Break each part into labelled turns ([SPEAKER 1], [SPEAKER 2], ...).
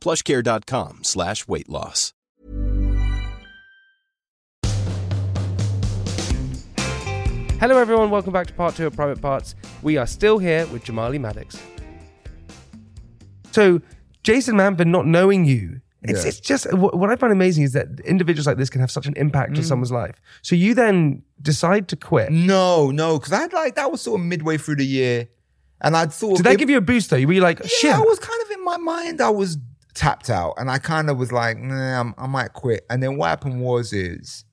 [SPEAKER 1] plushcare.com slash weight loss.
[SPEAKER 2] Hello, everyone. Welcome back to part two of Private Parts. We are still here with Jamali Maddix. So, Jason Manford not knowing you, it's,
[SPEAKER 3] Yeah.
[SPEAKER 2] it's just what what I find amazing is that individuals like this can have such an impact
[SPEAKER 3] Mm.
[SPEAKER 2] on someone's life. So, you then decide to quit.
[SPEAKER 3] No, no, because I had like that was sort of midway through the year, and I'd sort of
[SPEAKER 2] Did that give you a boost though? Were you like,
[SPEAKER 3] Yeah,
[SPEAKER 2] shit?
[SPEAKER 3] I was kind of in my mind. I was tapped out, and I kind of was like, nah, I'm, I might quit. And then what happened was, is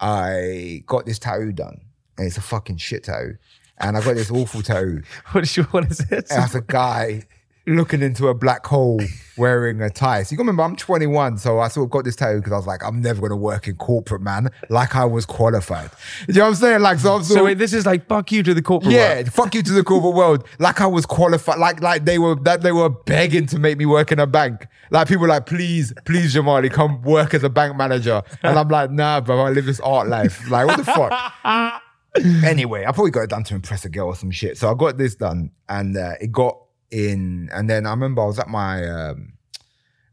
[SPEAKER 3] I got this tattoo done, and it's a fucking shit tattoo, and I got this awful tattoo.
[SPEAKER 2] What is, your, what is it?
[SPEAKER 3] As a guy looking into a black hole wearing a tie. So you got to remember, I'm 21, so I sort of got this tattoo because I was like, I'm never going to work in corporate, man. Like I was qualified. You know what I'm saying? Like, so I'm sort
[SPEAKER 2] So,
[SPEAKER 3] of-
[SPEAKER 2] wait, this is like, fuck you to the corporate
[SPEAKER 3] yeah,
[SPEAKER 2] world.
[SPEAKER 3] fuck you to the corporate world. Like I was qualified. Like like they were that they were begging to make me work in a bank. Like people were like, please, please, Jamali, come work as a bank manager. And I'm like, nah, bro, I live this art life. Like what the fuck. anyway, I probably got it done to impress a girl or some shit. So I got this done, and uh, it got in. And then I remember I was at my, um,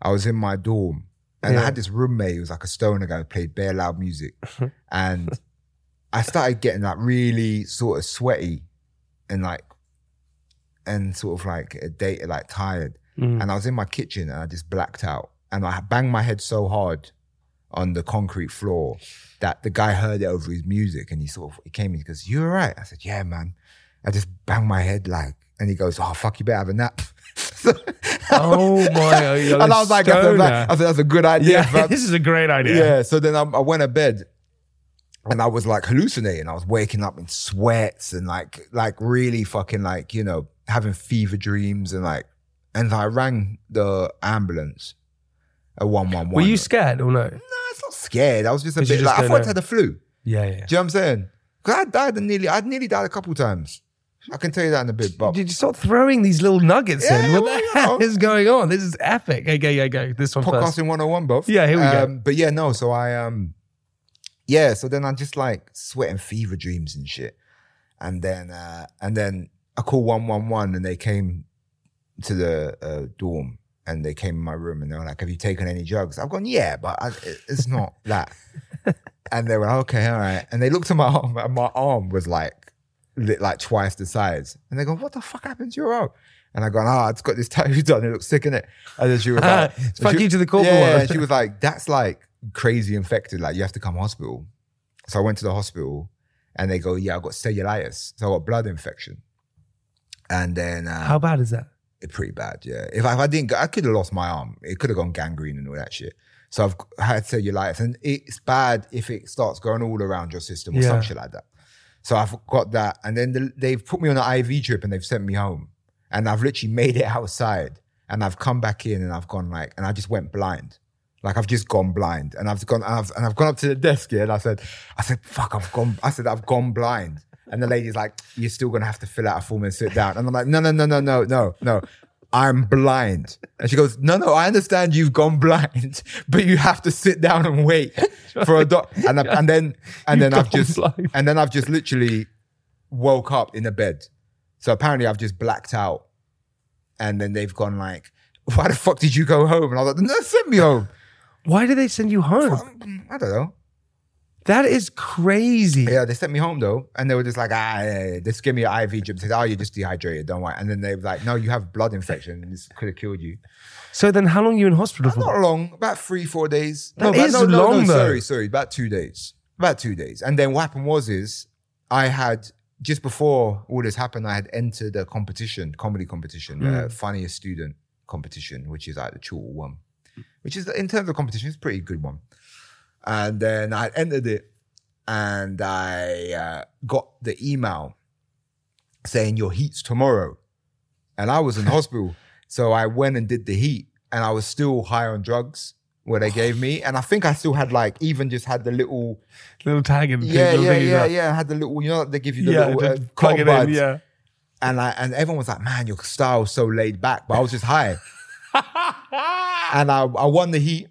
[SPEAKER 3] I was in my dorm, and I had this roommate who was like a stoner guy who played bare loud music, and I started getting like really sort of sweaty and like and sort of like a date like tired.
[SPEAKER 2] Mm.
[SPEAKER 3] And I was in my kitchen and I just blacked out. And I banged my head so hard on the concrete floor that the guy heard it over his music and he sort of he came in he goes, You all right? I said, Yeah, man. I just banged my head like and he goes, Oh fuck, you better have a nap.
[SPEAKER 2] Oh my! Oh, you're
[SPEAKER 3] and I was like, I said,
[SPEAKER 2] stoner.
[SPEAKER 3] I said, that's a good idea.
[SPEAKER 2] yeah,
[SPEAKER 3] fam."
[SPEAKER 2] this is a great idea.
[SPEAKER 3] Yeah. So then I, I went to bed and I was like hallucinating. I was waking up in sweats and like, like really fucking like, you know, having fever dreams and like, and I rang the ambulance at 111.
[SPEAKER 2] Were you scared or no?
[SPEAKER 3] No, it's not scared. I was just a bit
[SPEAKER 2] just
[SPEAKER 3] like, I thought I had the flu.
[SPEAKER 2] Yeah, yeah.
[SPEAKER 3] Do you know what I'm saying? Because I died nearly, I'd nearly died a couple times. I can tell you that in a bit, but
[SPEAKER 2] Did you start throwing these little nuggets
[SPEAKER 3] Yeah,
[SPEAKER 2] in? What
[SPEAKER 3] well,
[SPEAKER 2] the hell
[SPEAKER 3] know.
[SPEAKER 2] is going on? This is epic. Okay, yeah, go. This one first.
[SPEAKER 3] podcasting 101, both.
[SPEAKER 2] Yeah, here we go.
[SPEAKER 3] um, But yeah, no, so I um yeah, so then I just like sweating fever dreams and shit. And then uh and then I called 111 and they came to the uh, dorm and they came in my room and they were like, Have you taken any drugs? I've gone, Yeah, but I, it- it's not that. and they were like, Okay, all right. And they looked at my arm and my arm was like like twice the size. And they go, What the fuck happened to your arm? And I go, ah, it's got this tattoo done. It looks sick in it. And then she was like,
[SPEAKER 2] Fuck you to the corporate
[SPEAKER 3] yeah, and she was like, that's like crazy infected. Like you have to come hospital. So I went to the hospital and they go, yeah, I got cellulitis. So I got blood infection. And then uh,
[SPEAKER 2] How bad is that?
[SPEAKER 3] pretty bad, yeah. If I, if I didn't, go, I could have lost my arm. It could have gone gangrene and all that shit. So I've had cellulitis, and it's bad if it starts going all around your system or
[SPEAKER 2] Yeah.
[SPEAKER 3] some shit like that. So I've got that, and then the, they've put me on an IV drip and they've sent me home, and I've literally made it outside, and I've come back in and I've gone like, and I just went blind. Like I've just gone blind, and I've gone, and I've, and I've gone up to the desk here, and I said, I said, fuck, I've gone, I said, I've gone blind, and the lady's like, you're still gonna have to fill out a form and sit down, and I'm like, no, no, no, no, no, no, no. I'm blind. And she goes, no, no, I understand you've gone blind, but you have to sit down and wait for a doc. And, and then, and then I've just,
[SPEAKER 2] blind.
[SPEAKER 3] and then I've just literally woke up in a bed. So apparently I've just blacked out. And then they've gone like, why the fuck did you go home? And I was like, the nurse sent me home.
[SPEAKER 2] Why did they send you home?
[SPEAKER 3] I don't know.
[SPEAKER 2] That is crazy.
[SPEAKER 3] Yeah, they sent me home though, and they were just like, ah, yeah, yeah. just give me an IV drip. They said, oh, you're just dehydrated, don't worry. And then they were like, no, you have blood infection, and this could have killed you.
[SPEAKER 2] So then, how long are you in hospital for?
[SPEAKER 3] Not long, about three, four days.
[SPEAKER 2] That
[SPEAKER 3] but
[SPEAKER 2] is
[SPEAKER 3] no, no,
[SPEAKER 2] long,
[SPEAKER 3] no,
[SPEAKER 2] though.
[SPEAKER 3] Sorry, sorry, about two days. About two days. And then what happened was is I had just before all this happened, I had entered a competition, comedy competition, uh,
[SPEAKER 2] Mm.
[SPEAKER 3] funniest student competition, which is like the Chortle one, which is in terms of competition, it's a pretty good one. And then I entered it, and I uh, got the email saying your heat's tomorrow, and I was in hospital, so I went and did the heat, and I was still high on drugs. What they gave me, and I think I still had like even just had the little
[SPEAKER 2] Little tag and
[SPEAKER 3] yeah yeah yeah yeah I had the little you know they give you the
[SPEAKER 2] yeah.
[SPEAKER 3] little uh,
[SPEAKER 2] just plug it
[SPEAKER 3] buds.
[SPEAKER 2] in. Yeah.
[SPEAKER 3] and I and everyone was like man your style's so laid back but I was just high and I I won the heat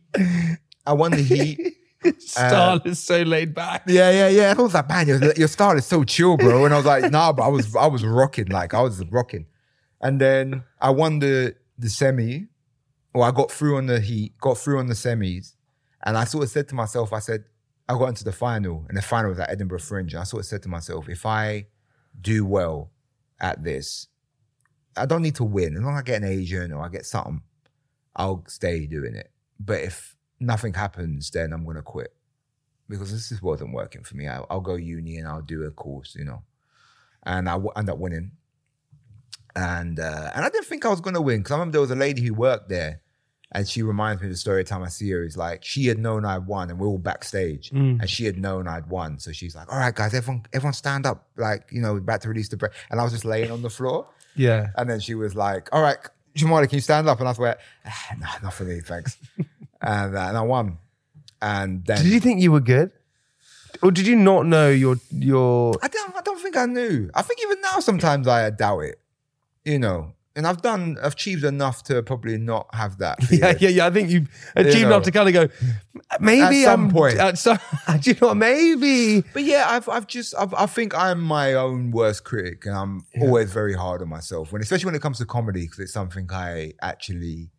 [SPEAKER 3] I won the heat
[SPEAKER 2] Style uh, is so laid back.
[SPEAKER 3] Yeah, yeah, yeah. I was like, man, your, your style is so chill, bro. And I was like, nah, but I was I was rocking, like I was rocking. And then I won the the semi, or I got through on the heat, got through on the semis, and I sort of said to myself, I said, I got into the final, and the final was at Edinburgh Fringe, and I sort of said to myself, if I do well at this, I don't need to win. As long as I get an agent or I get something, I'll stay doing it. But if nothing happens, then I'm gonna quit because this just wasn't working for me. I, I'll go uni and I'll do a course, you know, and I w- end up winning. And uh, and I didn't think I was gonna win because I remember there was a lady who worked there, and she reminds me of the story. Every time I see her, is like she had known I'd won, and we're all backstage, and she had known I'd won. So she's like, "All right, guys, everyone, everyone, stand up!" Like you know, about to release the break, and I was just laying on the floor.
[SPEAKER 2] Yeah.
[SPEAKER 3] And then she was like, "All right, Jamali, can you stand up?" And I was like, ah, "Nah, not for me, thanks." and, uh, and I won. And then
[SPEAKER 2] Did you think you were good, or did you not know your your?
[SPEAKER 3] I don't. I don't think I knew. I think even now, sometimes I doubt it. You know, and I've done, I've achieved enough to probably not have that.
[SPEAKER 2] Yeah,
[SPEAKER 3] feeling.
[SPEAKER 2] yeah, yeah. I think you've achieved
[SPEAKER 3] know.
[SPEAKER 2] enough to kind of go. Maybe
[SPEAKER 3] At some
[SPEAKER 2] I'm,
[SPEAKER 3] point.
[SPEAKER 2] At some, do you know what? Maybe.
[SPEAKER 3] But yeah, I've, I've just, I've, I think I'm my own worst critic, and I'm always very hard on myself. When, especially when it comes to comedy, because it's something I actually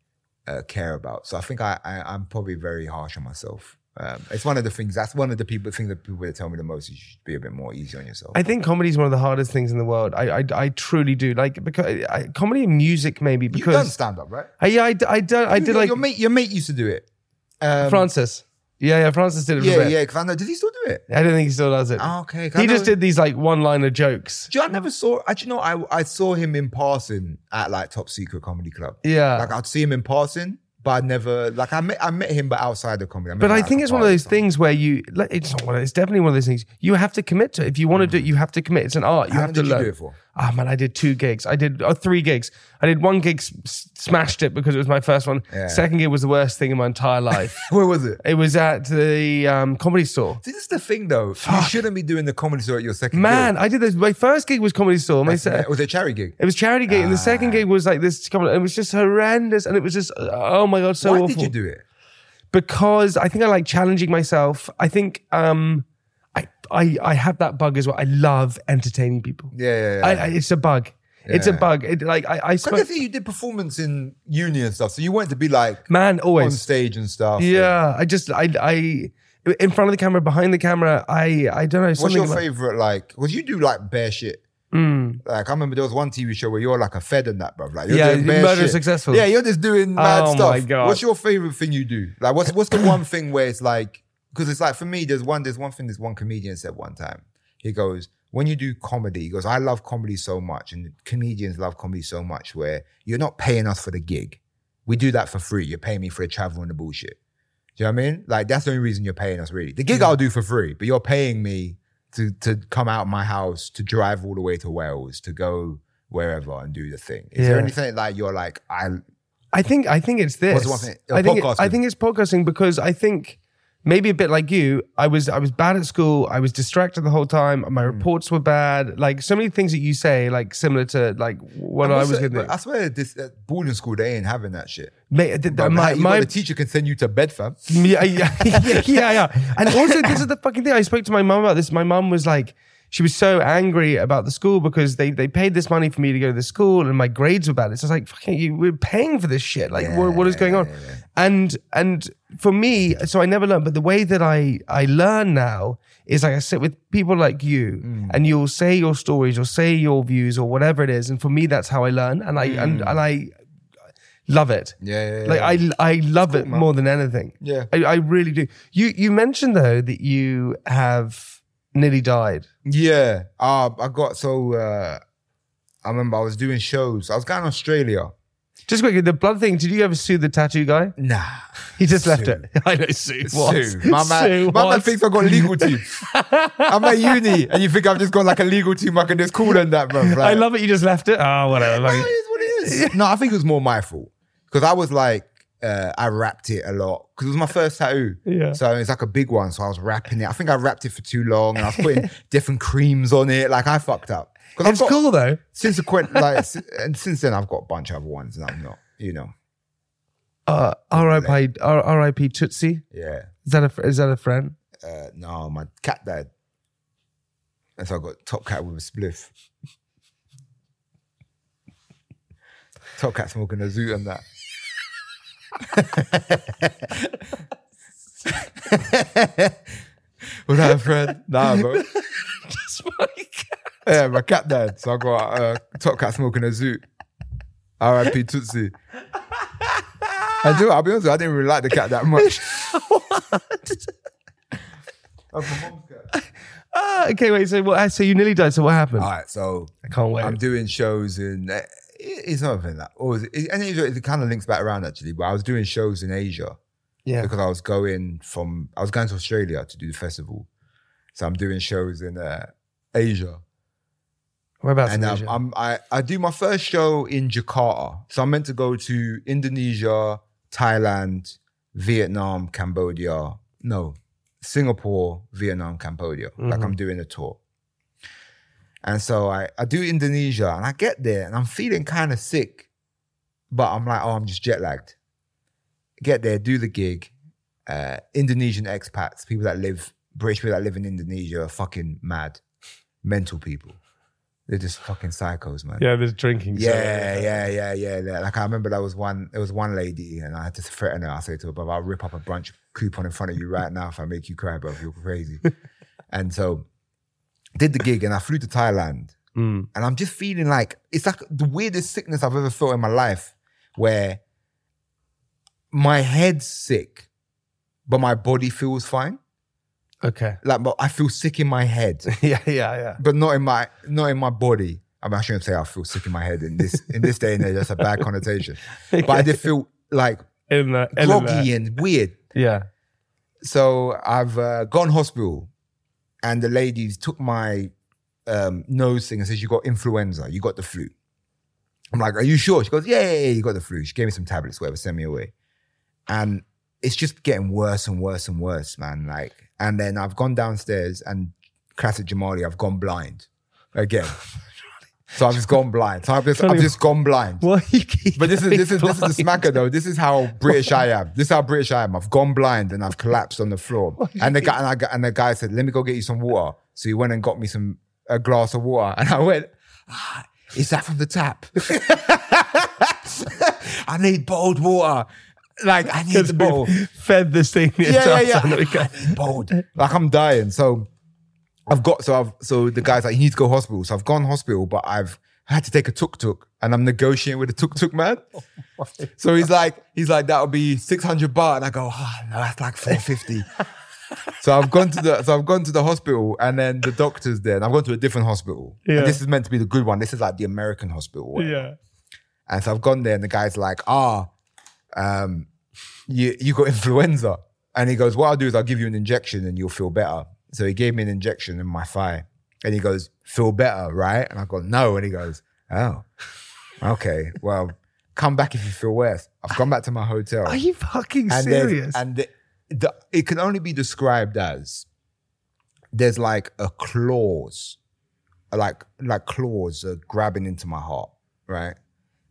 [SPEAKER 3] uh, care about. So I think I, I, I'm probably very harsh on myself. Um, it's one of the things. That's one of the people things that people that tell me the most. Is you should be a bit more easy on yourself.
[SPEAKER 2] I think comedy is one of the hardest things in the world. I I, I truly do like because I, comedy and music maybe
[SPEAKER 3] You've
[SPEAKER 2] because
[SPEAKER 3] done stand up, right?
[SPEAKER 2] I, yeah I, I done I did
[SPEAKER 3] your,
[SPEAKER 2] like
[SPEAKER 3] your mate. Your mate used to do it. Um,
[SPEAKER 2] Francis. Yeah, yeah. Francis did it. For a
[SPEAKER 3] Yeah,
[SPEAKER 2] bit.
[SPEAKER 3] yeah. Because I know. Did he still do it?
[SPEAKER 2] I don't think he still does it.
[SPEAKER 3] Oh, okay. 'Cause I
[SPEAKER 2] He just did these like one-liner jokes.
[SPEAKER 3] Do you know, I never saw. Actually, no. I I saw him in passing at like Top Secret Comedy Club.
[SPEAKER 2] Yeah.
[SPEAKER 3] Like I'd see him in passing, but I never like I met I met him, but outside the comedy. met
[SPEAKER 2] But
[SPEAKER 3] him
[SPEAKER 2] I
[SPEAKER 3] at,
[SPEAKER 2] think it's one of
[SPEAKER 3] party or
[SPEAKER 2] those
[SPEAKER 3] something.
[SPEAKER 2] things where you, like, it's not one of, it's definitely one of those things you have to commit to. If you want to hmm. do it, you have to commit. It's an art. You
[SPEAKER 3] How
[SPEAKER 2] have
[SPEAKER 3] long
[SPEAKER 2] to
[SPEAKER 3] did you
[SPEAKER 2] learn.
[SPEAKER 3] do it for?
[SPEAKER 2] Ah man, I did two gigs. I did oh, three gigs. I did one gig, s- smashed it because it was my first one.
[SPEAKER 3] Yeah.
[SPEAKER 2] Second gig was the worst thing in my entire life.
[SPEAKER 3] Where was it?
[SPEAKER 2] it was at the um, comedy store.
[SPEAKER 3] This is the thing though. You shouldn't be doing the comedy store at your second.
[SPEAKER 2] Man,
[SPEAKER 3] gig.
[SPEAKER 2] I did this. My first gig was comedy store. My se-
[SPEAKER 3] it was a charity gig.
[SPEAKER 2] it was charity gig, and the second gig was like this. Comedy, it was just horrendous, and it was just oh my god, so
[SPEAKER 3] Why
[SPEAKER 2] awful.
[SPEAKER 3] did you do it?
[SPEAKER 2] because I think I like challenging myself. I think um, I, I I have that bug as well. I love entertaining people.
[SPEAKER 3] Yeah, yeah, yeah.
[SPEAKER 2] I, I, it's a bug. It's a bug. It, like I, I
[SPEAKER 3] I
[SPEAKER 2] spoke,
[SPEAKER 3] guess you did performance in uni and stuff, so you wanted to be like
[SPEAKER 2] man, always on
[SPEAKER 3] stage and stuff.
[SPEAKER 2] Yeah, I just I I in front of the camera, behind the camera. I I don't know.
[SPEAKER 3] What's your
[SPEAKER 2] about-
[SPEAKER 3] favorite like? Because you do like bare shit. Hmm. Like I remember there was one TV show where you're like a fed and that, bro. Like you're
[SPEAKER 2] Yeah,
[SPEAKER 3] doing bare
[SPEAKER 2] Murder
[SPEAKER 3] shit.
[SPEAKER 2] Successful.
[SPEAKER 3] Yeah, you're just doing mad
[SPEAKER 2] Oh
[SPEAKER 3] stuff.
[SPEAKER 2] my God.
[SPEAKER 3] What's your favorite thing you do? Like what's what's the one thing where it's like because it's like for me, there's one there's one thing this one comedian said one time. He goes, when you do comedy, he goes, I love comedy so much, and comedians love comedy so much where you're not paying us for the gig. We do that for free. You're paying me for the travel and the bullshit. Do you know what I mean? Like that's the only reason you're paying us really. The gig I'll do for free, but you're paying me to to come out of my house, to drive all the way to Wales, to go wherever and do the thing. Is there anything like you're like, I
[SPEAKER 2] I think I think it's this.
[SPEAKER 3] What's the one thing-
[SPEAKER 2] I think
[SPEAKER 3] podcasting.
[SPEAKER 2] I think it's podcasting because I think maybe a bit like you, I was I was bad at school. I was distracted the whole time. My
[SPEAKER 3] Hmm.
[SPEAKER 2] reports were bad. Like so many things that you say, like similar to like what I was going to.
[SPEAKER 3] I swear, this uh, boarding school they ain't having that shit.
[SPEAKER 2] Mate, the- the-
[SPEAKER 3] But
[SPEAKER 2] my, my,
[SPEAKER 3] the teacher can send you to bed, fam.
[SPEAKER 2] yeah, yeah, yeah, yeah, yeah. And also, this is the fucking thing. I spoke to my mum about this. My mum was like, she was so angry about the school because they they paid this money for me to go to the school and my grades were bad. It's just like, fucking, you, we're paying for this shit. Like, what, what is going on? And and for me, so I never learned. But the way that I I learn now is like I sit with people like you,
[SPEAKER 3] Mm.
[SPEAKER 2] and you'll say your stories, you'll say your views or whatever it is. And for me, that's how I learn. And I and, and I love it.
[SPEAKER 3] Mm. Yeah, yeah,
[SPEAKER 2] Like
[SPEAKER 3] yeah.
[SPEAKER 2] I I love it more than anything.
[SPEAKER 3] Yeah.
[SPEAKER 2] I, I really do. You you mentioned though that you have nearly died.
[SPEAKER 3] Yeah. Uh, I got so uh, I remember I was doing shows. I was going to Australia.
[SPEAKER 2] Just quickly, the blood thing. Did you ever sue the tattoo guy?
[SPEAKER 3] Nah.
[SPEAKER 2] He just left
[SPEAKER 3] Sue.
[SPEAKER 2] it. I know Sue. What?
[SPEAKER 3] Sue. My man,
[SPEAKER 2] Sue
[SPEAKER 3] my man
[SPEAKER 2] what?
[SPEAKER 3] thinks I've got legal team. I'm at uni, and you think I've just got like a legal team I can just call them that, bro.
[SPEAKER 2] I love it. You just left it. Oh, whatever.
[SPEAKER 3] No,
[SPEAKER 2] Like,
[SPEAKER 3] it is what it is. No, I think it was more my fault because I was like, uh, I wrapped it a lot because it was my first tattoo.
[SPEAKER 2] Yeah.
[SPEAKER 3] So it's like a big one. So I was wrapping it. I think I wrapped it for too long, and I was putting different creams on it. Like I fucked up.
[SPEAKER 2] It's
[SPEAKER 3] got-
[SPEAKER 2] cool though.
[SPEAKER 3] Since the quen- like, and since then I've got a bunch of other ones, and I'm not, you know,
[SPEAKER 2] Uh, R.I.P. R.I.P. Tootsie.
[SPEAKER 3] yeah.
[SPEAKER 2] Is that a is that a friend?
[SPEAKER 3] Uh, no, my cat died, and so I got top cat with a spliff. top cat smoking a zoot and that. That a friend? Nah, bro. Yeah, my cat died, so I got uh, top cat smoking a zoot. R.I.P. Tootsie. I do. I'll be honest. with you, I didn't really like the cat that much. Oh, mom's cat.
[SPEAKER 2] Ah, okay, wait. So what? So you nearly died. So what happened?
[SPEAKER 3] All right, so
[SPEAKER 2] I can't wait.
[SPEAKER 3] I'm doing shows in. It's not even that. Or is it, and it, it kind of links back around actually. But I was doing shows in Asia
[SPEAKER 2] yeah.
[SPEAKER 3] because I was going from. I was going to Australia to do the festival, so I'm doing shows in uh, Asia.
[SPEAKER 2] Whereabouts
[SPEAKER 3] and
[SPEAKER 2] in Asia?
[SPEAKER 3] I'm, I I do my first show in Jakarta. So I'm meant to go to Indonesia, Thailand, Vietnam, Cambodia. No, Singapore, Vietnam, Cambodia. Like I'm doing a tour. And so I, I do Indonesia and I get there and I'm feeling kind of sick, but I'm like, oh, I'm just jet lagged. Get there, do the gig. Uh, Indonesian expats, people that live, British people that live in Indonesia are fucking mad, mental people. They're just fucking psychos, man.
[SPEAKER 2] yeah, there's drinking. so-
[SPEAKER 3] Yeah, yeah, yeah, yeah, yeah. Like I remember there was one, there was one lady, and I had to threaten her. I said to her, "But I'll rip up a brunch coupon in front of you right now if I make you cry, bro. You're crazy." and so, did the gig, and I flew to Thailand,
[SPEAKER 2] Mm.
[SPEAKER 3] and I'm just feeling like it's like the weirdest sickness I've ever felt in my life, where my head's sick, but my body feels fine.
[SPEAKER 2] Okay.
[SPEAKER 3] Like, but I feel sick in my head
[SPEAKER 2] Yeah, yeah, yeah.
[SPEAKER 3] but not in my not in my body. I mean, I shouldn't say I feel sick in my head in this in this day and age. That's a bad connotation. But I did feel like
[SPEAKER 2] In the, in
[SPEAKER 3] groggy
[SPEAKER 2] the-
[SPEAKER 3] and weird.
[SPEAKER 2] yeah.
[SPEAKER 3] So I've uh, gone hospital, and the ladies took my um, nose thing and says, "You got influenza. You got the flu." I'm like, "Are you sure?" She goes, "Yeah, yeah, yeah. You got the flu." She gave me some tablets, whatever, sent me away, and it's just getting worse and worse and worse, man. Like, and then I've gone downstairs and classic Jamali, I've gone blind again. so I've just gone blind. So I've just, I've just gone blind.
[SPEAKER 2] You keep
[SPEAKER 3] But this is this is this is the smacker though. This is how British I am. This is how British I am. I've gone blind and I've collapsed on the floor. And the guy and, I, got- and the guy said, "Let me go get you some water." So he went and got me some a glass of water, and I went, ah, "Is that from the tap?" I need bottled water. Like I need the bottle.
[SPEAKER 2] fed this thing.
[SPEAKER 3] Yeah, yeah, yeah.
[SPEAKER 2] time that we go.
[SPEAKER 3] I need. Like I'm dying. So I've got so I've so the guy's like, you need to go hospital. So I've gone hospital, but I've had to take a tuk tuk and I'm negotiating with the tuk tuk man. so he's like, he's like, that'll be 600 baht. And I go, oh no, that's like 450. so I've gone to the so I've gone to the hospital and then the doctor's there. And I've gone to a different hospital.
[SPEAKER 2] Yeah.
[SPEAKER 3] And this is meant to be the good one. This is like the American hospital.
[SPEAKER 2] Yeah.
[SPEAKER 3] And so I've gone there and the guy's like, ah, um, you, you got influenza. And he goes, what I'll do is I'll give you an injection and you'll feel better. So he gave me an injection in my thigh. And he goes, feel better, right? And I go, no. And he goes, oh, okay. Well, come back if you feel worse. I've gone back to my hotel.
[SPEAKER 2] Are you fucking
[SPEAKER 3] and
[SPEAKER 2] serious?
[SPEAKER 3] And the- the, it can only be described as there's like a claws, like like claws are grabbing into my heart, right?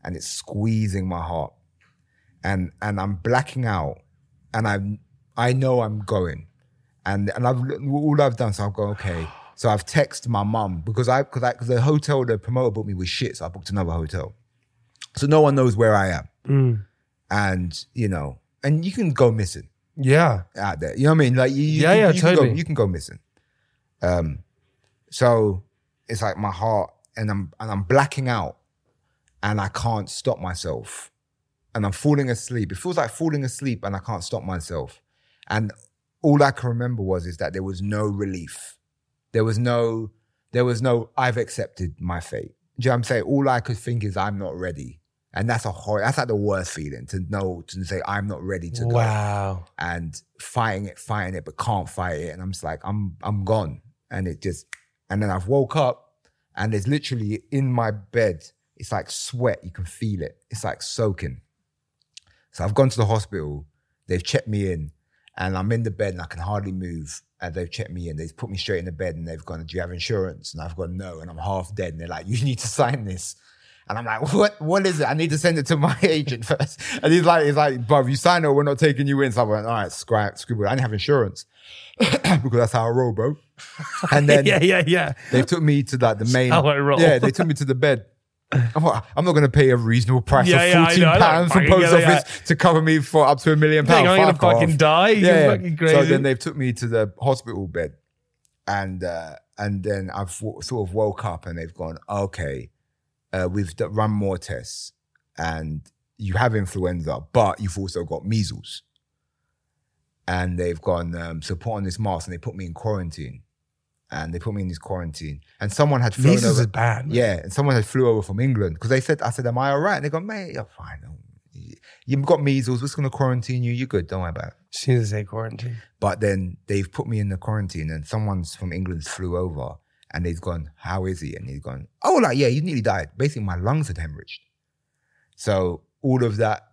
[SPEAKER 3] And it's squeezing my heart, and and I'm blacking out, and I'm I know I'm going, and and I've all I've done, so I've gone okay. So I've texted my mum because I because the hotel the promoter booked me was shit, so I booked another hotel. So no one knows where I am, and you know, and you can go missing
[SPEAKER 2] Yeah.
[SPEAKER 3] out there. You know what I mean? Like you, you,
[SPEAKER 2] Yeah,
[SPEAKER 3] you,
[SPEAKER 2] yeah,
[SPEAKER 3] you can go,
[SPEAKER 2] totally.
[SPEAKER 3] you can go missing. Um, so it's like my heart, and I'm and I'm blacking out, and I can't stop myself, and I'm falling asleep. It feels like falling asleep, and I can't stop myself. And all I can remember was is that there was no relief. There was no, there was no. I've accepted my fate. Do you know what I'm saying? All I could think is I'm not ready. And that's a horror. That's like the worst feeling to know to say I'm not ready to go
[SPEAKER 2] Wow.
[SPEAKER 3] and fighting it, fighting it, but can't fight it. And I'm just like, I'm I'm gone. And it just and then I've woke up and there's literally in my bed, it's like sweat. You can feel it. It's like soaking. So I've gone to the hospital, they've checked me in, and I'm in the bed and I can hardly move. And they've checked me in. They've put me straight in the bed and they've gone, Do you have insurance? And I've gone, No. And I'm half dead. And they're like, You need to sign this. And I'm like, what? What is it? I need to send it to my agent first. And he's like, he's like, bruv, you sign it, we're not taking you in. So I went, all right, scrap, scribble. I didn't have insurance because that's how I roll, bro. And then
[SPEAKER 2] yeah, yeah, yeah.
[SPEAKER 3] they took me to like the main.
[SPEAKER 2] how I roll.
[SPEAKER 3] Yeah, they took me to the bed. I'm not, I'm not going to pay a reasonable price
[SPEAKER 2] Yeah, yeah,
[SPEAKER 3] of fourteen
[SPEAKER 2] know, I don't
[SPEAKER 3] pounds from post office to cover me for up to a million pounds.
[SPEAKER 2] I'm gonna fucking die? You're fucking
[SPEAKER 3] So then they took me to the hospital bed, and uh, and then I've w- sort of woke up and they've gone, okay, uh, we've d- run more tests, and you have influenza, but you've also got measles. And they've gone, um, so put on this mask, and they put me in quarantine. And they put me in this quarantine. And someone had flown
[SPEAKER 2] Measles
[SPEAKER 3] over.
[SPEAKER 2] is bad. man.
[SPEAKER 3] Yeah, and someone had flew over from England because they said, I said, am I all right? And they go, mate, you're fine. You've got measles. We're just going to quarantine you. You're good. Don't worry about it.
[SPEAKER 2] She to say quarantine.
[SPEAKER 3] But then they've put me in the quarantine and someone's from England flew over and they've gone, how is he? And he's gone, oh, like, yeah, he nearly died. Basically, my lungs had hemorrhaged. So all of that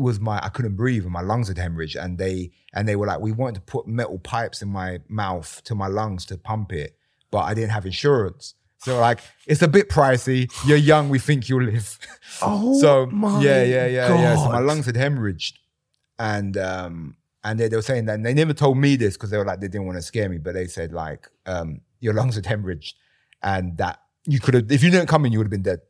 [SPEAKER 3] was my, I couldn't breathe and my lungs had hemorrhaged. And they, and they were like, we wanted to put metal pipes in my mouth to my lungs to pump it, but I didn't have insurance. So like, it's a bit pricey. You're young. We think you'll live.
[SPEAKER 2] Oh
[SPEAKER 3] so
[SPEAKER 2] my
[SPEAKER 3] yeah, yeah, yeah, yeah. So my lungs had hemorrhaged, and um, and they, they were saying that and they never told me this because they were like they didn't want to scare me, but they said like um, your lungs had hemorrhaged, and that you could have if you didn't come in, you would have been dead.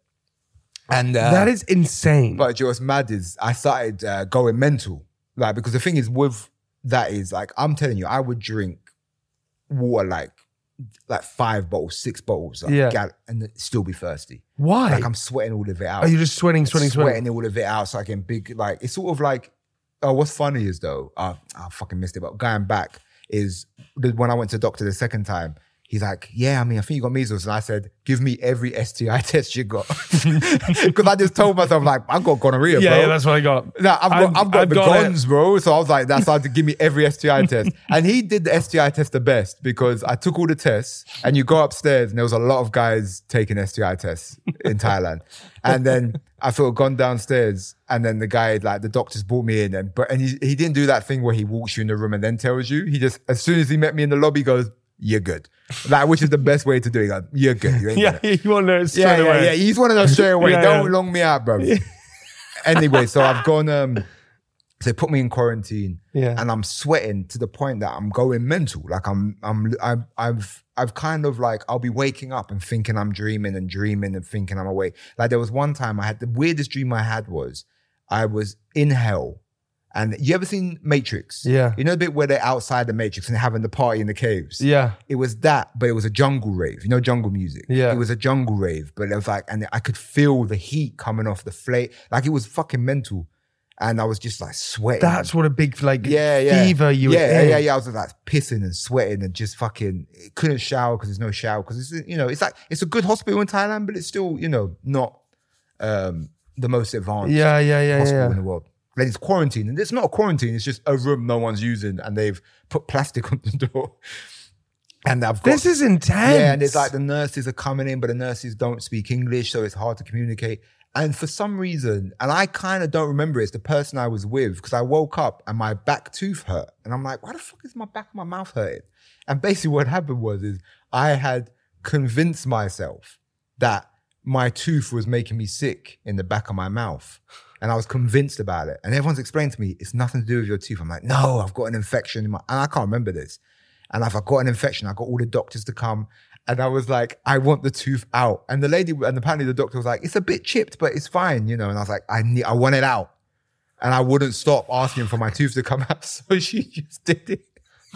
[SPEAKER 3] And uh,
[SPEAKER 2] that is insane.
[SPEAKER 3] but you know what's mad is I started uh, going mental, like because the thing is with that is like I'm telling you, I would drink water like like five bottles, six bottles, like,
[SPEAKER 2] Yeah.
[SPEAKER 3] gal- and still be thirsty.
[SPEAKER 2] Why?
[SPEAKER 3] Like I'm sweating all of it out
[SPEAKER 2] Are you just sweating, sweating,
[SPEAKER 3] sweating
[SPEAKER 2] sweating?
[SPEAKER 3] all of it out so I can big like it's sort of like oh what's funny is though uh, I fucking missed it but going back is the, when I went to the doctor the second time he's like yeah I mean I think you got measles and I said give me every STI test you got because I just told myself like I've got gonorrhea
[SPEAKER 2] yeah,
[SPEAKER 3] bro
[SPEAKER 2] yeah, that's what I got.
[SPEAKER 3] no, I've got,
[SPEAKER 2] I'm-
[SPEAKER 3] I've got the guns, bro. So I was like, that's how to give me every STI test. And he did the STI test the best because I took all the tests and you go upstairs and there was a lot of guys taking STI tests in Thailand. And then I sort of gone downstairs and then the guy, like the doctors brought me in and, but, and he, he didn't do that thing where he walks you in the room and then tells you. He just, as soon as he met me in the lobby, goes, you're good. Like, which is the best way to do it. Goes, you're good. You
[SPEAKER 2] Yeah,
[SPEAKER 3] it."
[SPEAKER 2] you want to know straight
[SPEAKER 3] yeah, yeah,
[SPEAKER 2] away.
[SPEAKER 3] yeah. He's one of those straight away.
[SPEAKER 2] Yeah,
[SPEAKER 3] Don't
[SPEAKER 2] yeah.
[SPEAKER 3] long me out, bro. anyway, so I've gone. Um, so they put me in quarantine,
[SPEAKER 2] Yeah.
[SPEAKER 3] and I'm sweating to the point that I'm going mental. Like I'm, I'm, I'm, I've, I've kind of like I'll be waking up and thinking I'm dreaming and dreaming and thinking I'm awake. Like there was one time I had the weirdest dream I had was I was in hell. And you ever seen Matrix?
[SPEAKER 2] Yeah.
[SPEAKER 3] You know the bit where they're outside the Matrix and having the party in the caves?
[SPEAKER 2] Yeah.
[SPEAKER 3] It was that, but it was a jungle rave. You know, jungle music.
[SPEAKER 2] Yeah.
[SPEAKER 3] It was a jungle rave, but it was like, and I could feel the heat coming off the flame. Like it was fucking mental. And I was just like sweating.
[SPEAKER 2] That's what a big like
[SPEAKER 3] yeah, yeah.
[SPEAKER 2] fever you
[SPEAKER 3] yeah,
[SPEAKER 2] were
[SPEAKER 3] yeah, yeah, yeah. I was like pissing and sweating and just fucking couldn't shower because there's no shower because it's you know it's like it's a good hospital in Thailand, but it's still you know not um the most advanced
[SPEAKER 2] Yeah, yeah, yeah,
[SPEAKER 3] hospital
[SPEAKER 2] yeah.
[SPEAKER 3] in the world. Like it's quarantine, and it's not a quarantine. It's just a room no one's using, and they've put plastic on the door. And I've got
[SPEAKER 2] This is intense.
[SPEAKER 3] yeah, and it's like the nurses are coming in, but the nurses don't speak English, so it's hard to communicate. And for some reason, and I kind of don't remember it, it's the person I was with because I woke up and my back tooth hurt. And I'm like, why the fuck is my back of my mouth hurting? And basically what happened was is I had convinced myself that my tooth was making me sick in the back of my mouth. And I was convinced about it. And everyone's explained to me, it's nothing to do with your tooth. I'm like, no, I've got an infection in my, and I can't remember this. And if I got an infection, I got all the doctors to come. And I was like, I want the tooth out. And the lady, and apparently the doctor was like, it's a bit chipped, but it's fine, you know. And I was like, I need, I want it out. And I wouldn't stop asking for my tooth to come out. So she just did it.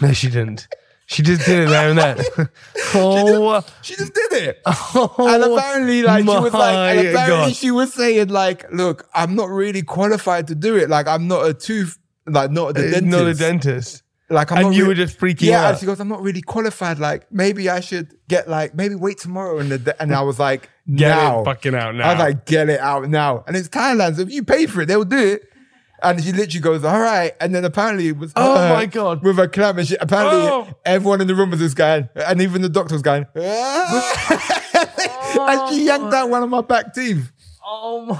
[SPEAKER 2] No, she didn't. She just did it and then. oh,
[SPEAKER 3] She just did it. Oh, and apparently, like, she was like, and apparently
[SPEAKER 2] God.
[SPEAKER 3] she was saying, like, look, I'm not really qualified to do it. Like, I'm not a tooth, like, not a
[SPEAKER 2] Uh,
[SPEAKER 3] dentist.
[SPEAKER 2] not a dentist.
[SPEAKER 3] Like, I'm
[SPEAKER 2] And
[SPEAKER 3] not
[SPEAKER 2] you were just freaking
[SPEAKER 3] yeah,
[SPEAKER 2] out.
[SPEAKER 3] Yeah, she goes, I'm not really qualified. Like, maybe I should get, like, maybe wait tomorrow. And, the, and I was like,
[SPEAKER 2] Get
[SPEAKER 3] now.
[SPEAKER 2] it fucking out now.
[SPEAKER 3] I was like, get it out now. And it's Thailand. So if you pay for it, they'll do it. And she literally goes, all right. And then apparently it was
[SPEAKER 2] Oh
[SPEAKER 3] her
[SPEAKER 2] my God.
[SPEAKER 3] with a clamp. And she, apparently
[SPEAKER 2] Oh.
[SPEAKER 3] everyone in the room was just going, and even the doctor was going, and she oh yanked out one of my back teeth.
[SPEAKER 2] oh my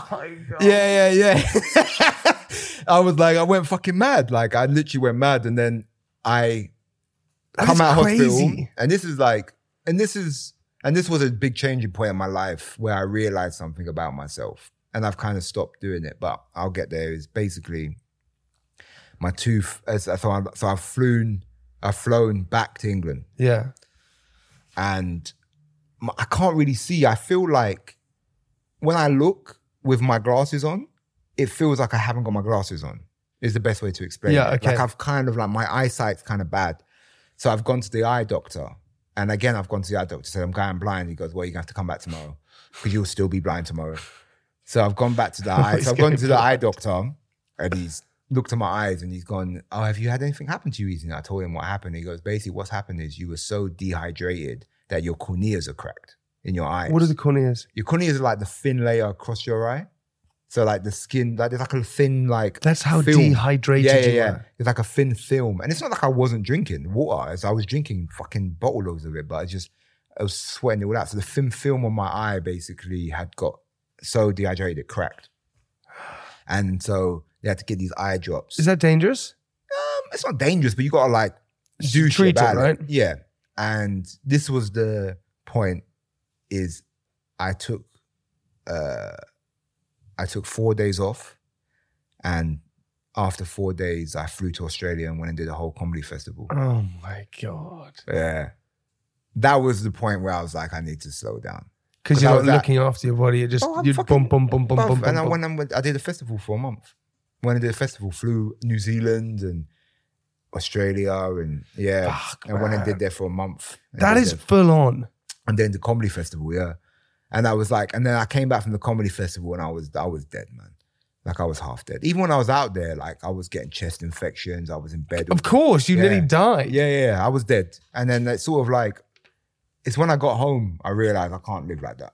[SPEAKER 2] God.
[SPEAKER 3] Yeah, yeah, yeah. I was like, I went fucking mad. Like I literally went mad. And then I
[SPEAKER 2] That
[SPEAKER 3] come
[SPEAKER 2] is
[SPEAKER 3] out of hospital.
[SPEAKER 2] crazy.
[SPEAKER 3] And this is like, and this is, and this was a big changing point in my life where I realized something about myself. And I've kind of stopped doing it, but I'll get there. Is basically my two. as- So, I, so I've flown, I've flown back to England,
[SPEAKER 2] Yeah.
[SPEAKER 3] and I can't really see. I feel like when I look with my glasses on, it feels like I haven't got my glasses on. Is the best way to explain
[SPEAKER 2] Yeah,
[SPEAKER 3] it.
[SPEAKER 2] okay.
[SPEAKER 3] Like I've kind of like my eyesight's kind of bad. So I've gone to the eye doctor. And again, I've gone to the eye doctor, said, I'm going blind. He goes, Well, you're gonna have to come back tomorrow. Because you'll still be blind tomorrow. So I've gone back to the eye. So I've gone to the eye doctor and he's looked at my eyes and he's gone, Oh, have you had anything happen to you recently? I told him what happened. He goes, Basically, what's happened is you were so dehydrated that your corneas are cracked in your eyes.
[SPEAKER 2] What are the corneas?
[SPEAKER 3] Your corneas are like the thin layer across your eye. So like the skin, like there's like a thin like.
[SPEAKER 2] That's how
[SPEAKER 3] film.
[SPEAKER 2] dehydrated
[SPEAKER 3] yeah, yeah,
[SPEAKER 2] you
[SPEAKER 3] yeah.
[SPEAKER 2] are.
[SPEAKER 3] It's like a thin film, and it's not like I wasn't drinking water. As I was drinking fucking bottle loads of it, but I just I was sweating it all out. So the thin film on my eye basically had got so dehydrated it cracked, and so they had to get these eye drops.
[SPEAKER 2] Is that dangerous?
[SPEAKER 3] Um, it's not dangerous, but you gotta like do shit
[SPEAKER 2] treat it,
[SPEAKER 3] about
[SPEAKER 2] right?
[SPEAKER 3] Yeah. And this was the point is I took uh I took four days off and after four days I flew to Australia and went and did a whole comedy festival.
[SPEAKER 2] Oh my God.
[SPEAKER 3] Yeah. That was the point where I was like, I need to slow down.
[SPEAKER 2] Because
[SPEAKER 3] 'Cause
[SPEAKER 2] you're not
[SPEAKER 3] at-
[SPEAKER 2] looking after your body. It just,
[SPEAKER 3] Oh,
[SPEAKER 2] you
[SPEAKER 3] fucking-
[SPEAKER 2] bum, bum, bum, bum,
[SPEAKER 3] Bruv,
[SPEAKER 2] bum, bum.
[SPEAKER 3] and I and went, I did a festival for a month. When I did a festival, flew New Zealand and Australia and yeah,
[SPEAKER 2] Fuck,
[SPEAKER 3] and went and did there for a month.
[SPEAKER 2] That is full on.
[SPEAKER 3] and then the comedy festival, yeah. And I was like, and then I came back from the comedy festival and I was I was dead, man. Like I was half dead. Even when I was out there, like I was getting chest infections. I was in bed.
[SPEAKER 2] Of course, you
[SPEAKER 3] Yeah.
[SPEAKER 2] nearly died.
[SPEAKER 3] Yeah, yeah, yeah. I was dead. And then it's sort of like, it's when I got home I realized I can't live like that.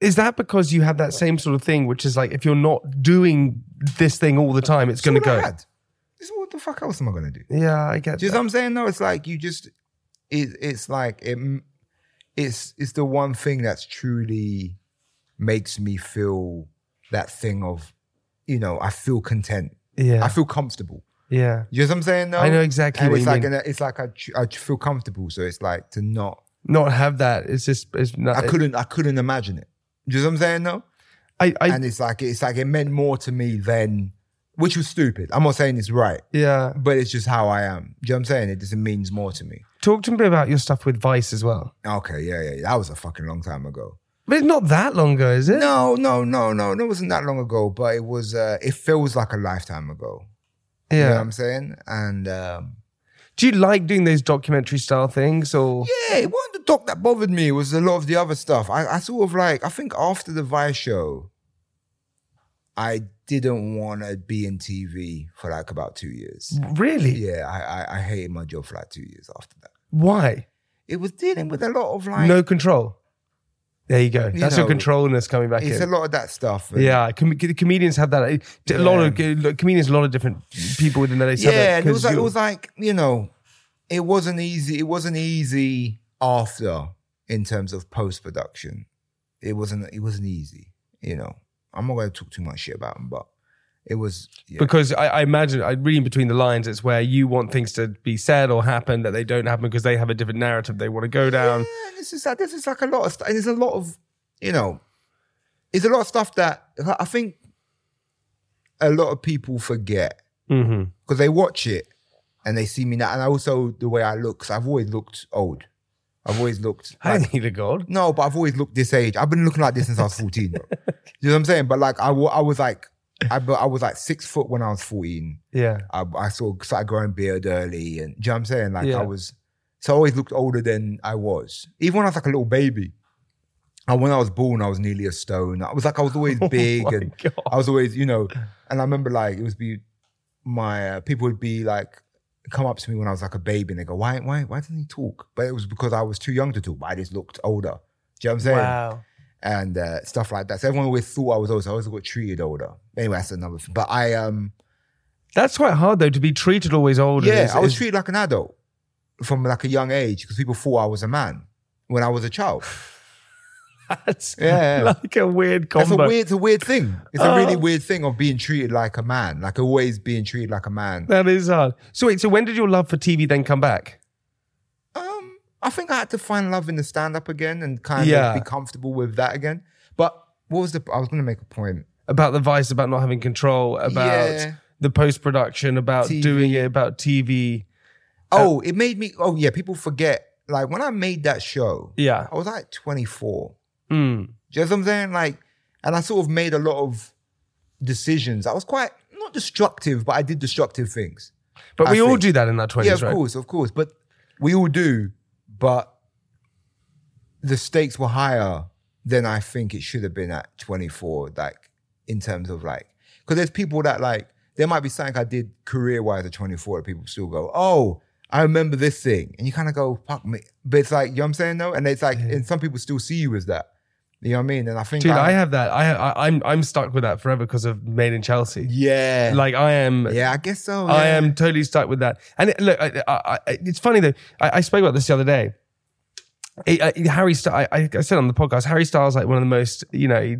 [SPEAKER 2] Is that because you have that same sort of thing, which is like if you're not doing this thing all the time, it's going to
[SPEAKER 3] That's all I
[SPEAKER 2] go?
[SPEAKER 3] what the fuck else am I gonna do?
[SPEAKER 2] Yeah, I get
[SPEAKER 3] Do you know what I'm saying? No, it's like you just it, it's like it, it's it's the one thing that's truly makes me feel that thing of you know I feel content.
[SPEAKER 2] Yeah.
[SPEAKER 3] I feel comfortable.
[SPEAKER 2] Yeah.
[SPEAKER 3] You know what I'm saying? No,
[SPEAKER 2] I know exactly
[SPEAKER 3] And
[SPEAKER 2] what
[SPEAKER 3] it's
[SPEAKER 2] you
[SPEAKER 3] like
[SPEAKER 2] mean.
[SPEAKER 3] an- it's like I, I feel comfortable, so it's like to not.
[SPEAKER 2] Not have that. It's just, it's not.
[SPEAKER 3] I couldn't I couldn't imagine it. Do you know what I'm saying? No,
[SPEAKER 2] I, I,
[SPEAKER 3] and it's like it's like it meant more to me than which was stupid. I'm not saying it's right,
[SPEAKER 2] yeah.
[SPEAKER 3] but it's just how I am. Do you know what I'm saying? It just means more to me.
[SPEAKER 2] Talk to me about your stuff with Vice as well.
[SPEAKER 3] Okay, yeah, yeah, that was a fucking long time ago.
[SPEAKER 2] But it's not that long ago, is it?
[SPEAKER 3] No, no, no, no, no, it wasn't that long ago, but it was. Uh, it feels like a lifetime ago. You know
[SPEAKER 2] Yeah.
[SPEAKER 3] what I'm saying? And um,
[SPEAKER 2] Do you like doing those documentary style things or?
[SPEAKER 3] yeah, it wasn't the doc that bothered me. It was a lot of the other stuff. I, I sort of like. I think after the Vice show, I didn't want to be in TV for like about two years.
[SPEAKER 2] Really?
[SPEAKER 3] Yeah, I, I I hated my job for like two years after that.
[SPEAKER 2] Why?
[SPEAKER 3] It was dealing with a lot of like.
[SPEAKER 2] no control. There you go.
[SPEAKER 3] You
[SPEAKER 2] That's your
[SPEAKER 3] know,
[SPEAKER 2] controlness coming back
[SPEAKER 3] It's
[SPEAKER 2] in.
[SPEAKER 3] a lot of that stuff. and-
[SPEAKER 2] Yeah, com- comedians have that. A lot of comedians, a lot of different people within that.
[SPEAKER 3] Yeah, and it was like it was like you know, it wasn't easy. It wasn't easy after in terms of post production. It wasn't. It wasn't easy. You know, I'm not going to talk too much shit about them, but it was. Yeah.
[SPEAKER 2] because I, I imagine I reading between the lines, it's where you want things to be said or happen that they don't happen because they have a different narrative they want to go down.
[SPEAKER 3] Yeah, this is like this is like a lot of stuff, and there's a lot of you know, it's a lot of stuff that I think a lot of people forget
[SPEAKER 2] mm-hmm.
[SPEAKER 3] because they watch it and they see me now, and also the way I look. Cause I've always looked old. I've always looked.
[SPEAKER 2] I
[SPEAKER 3] like-
[SPEAKER 2] don't need a god.
[SPEAKER 3] No, but I've always looked this age. I've been looking like this since I was 14. you know what I'm saying? But like, I, I was like, I, but I was like six foot when I was 14.
[SPEAKER 2] Yeah.
[SPEAKER 3] I, I sort of started growing beard early. And do you know what I'm saying? Like,
[SPEAKER 2] Yeah.
[SPEAKER 3] I was, so I always looked older than I was. Even when I was like a little baby. And when I was born, I was nearly a stone. I was like, I was always big.
[SPEAKER 2] Oh
[SPEAKER 3] and
[SPEAKER 2] God.
[SPEAKER 3] I was always, you know, and I remember like, it was be, my, uh, people would be like, come up to me when I was like a baby and they go, why, why, why doesn't he talk? But it was because I was too young to talk, but I just looked older. Do you know what I'm saying?
[SPEAKER 2] Wow.
[SPEAKER 3] And uh, stuff like that. So everyone always thought I was older. So I always got treated older. Anyway, that's another thing. But I, um,
[SPEAKER 2] That's quite hard though to be treated always older.
[SPEAKER 3] yeah,
[SPEAKER 2] is-
[SPEAKER 3] I was
[SPEAKER 2] is-
[SPEAKER 3] treated like an adult from like a young age because people thought I was a man when I was a child.
[SPEAKER 2] That's
[SPEAKER 3] Yeah.
[SPEAKER 2] like a weird
[SPEAKER 3] That's
[SPEAKER 2] combo.
[SPEAKER 3] a weird, it's a weird thing. It's a really
[SPEAKER 2] Oh.
[SPEAKER 3] weird thing of being treated like a man, like always being treated like a man.
[SPEAKER 2] That is hard. So wait, so when did your love for TV then come back?
[SPEAKER 3] I think I had to find love in the stand up again and kind
[SPEAKER 2] Yeah.
[SPEAKER 3] of be comfortable with that again. But what was the? I was going to make a point.
[SPEAKER 2] About the vice, about not having control, about
[SPEAKER 3] Yeah.
[SPEAKER 2] the post production, about
[SPEAKER 3] TV.
[SPEAKER 2] doing it, about TV.
[SPEAKER 3] Oh, it made me. Oh yeah, people forget. Like when I made that show,
[SPEAKER 2] Yeah.
[SPEAKER 3] I was like 24.
[SPEAKER 2] Mm.
[SPEAKER 3] Do you know what I'm saying? Like, and I sort of made a lot of decisions. I was quite not destructive, but I did destructive things.
[SPEAKER 2] But
[SPEAKER 3] I
[SPEAKER 2] we all do that in our twenties,
[SPEAKER 3] yeah, of
[SPEAKER 2] right?
[SPEAKER 3] course, of course. But we all do. But the stakes were higher than I think it should have been at 24. Like in terms of like, because there's people that like there might be something I did career wise at 24 that people still go, oh. I remember this thing, and you kind of go, "Fuck me," but it's like you know what I'm saying, no, and it's like, and some people still see you as that. You know what I mean? And I think,
[SPEAKER 2] Dude,
[SPEAKER 3] I,
[SPEAKER 2] I have that. I, I I'm I'm stuck with that forever because of Made in Chelsea.
[SPEAKER 3] yeah,
[SPEAKER 2] Like I am.
[SPEAKER 3] yeah, I guess so.
[SPEAKER 2] I am totally stuck with that. And it, look, I, I, I, it's funny though. I, I spoke about this the other day. It- I- Harry, St- I, I said on the podcast, Harry Styles like one of the most, you know,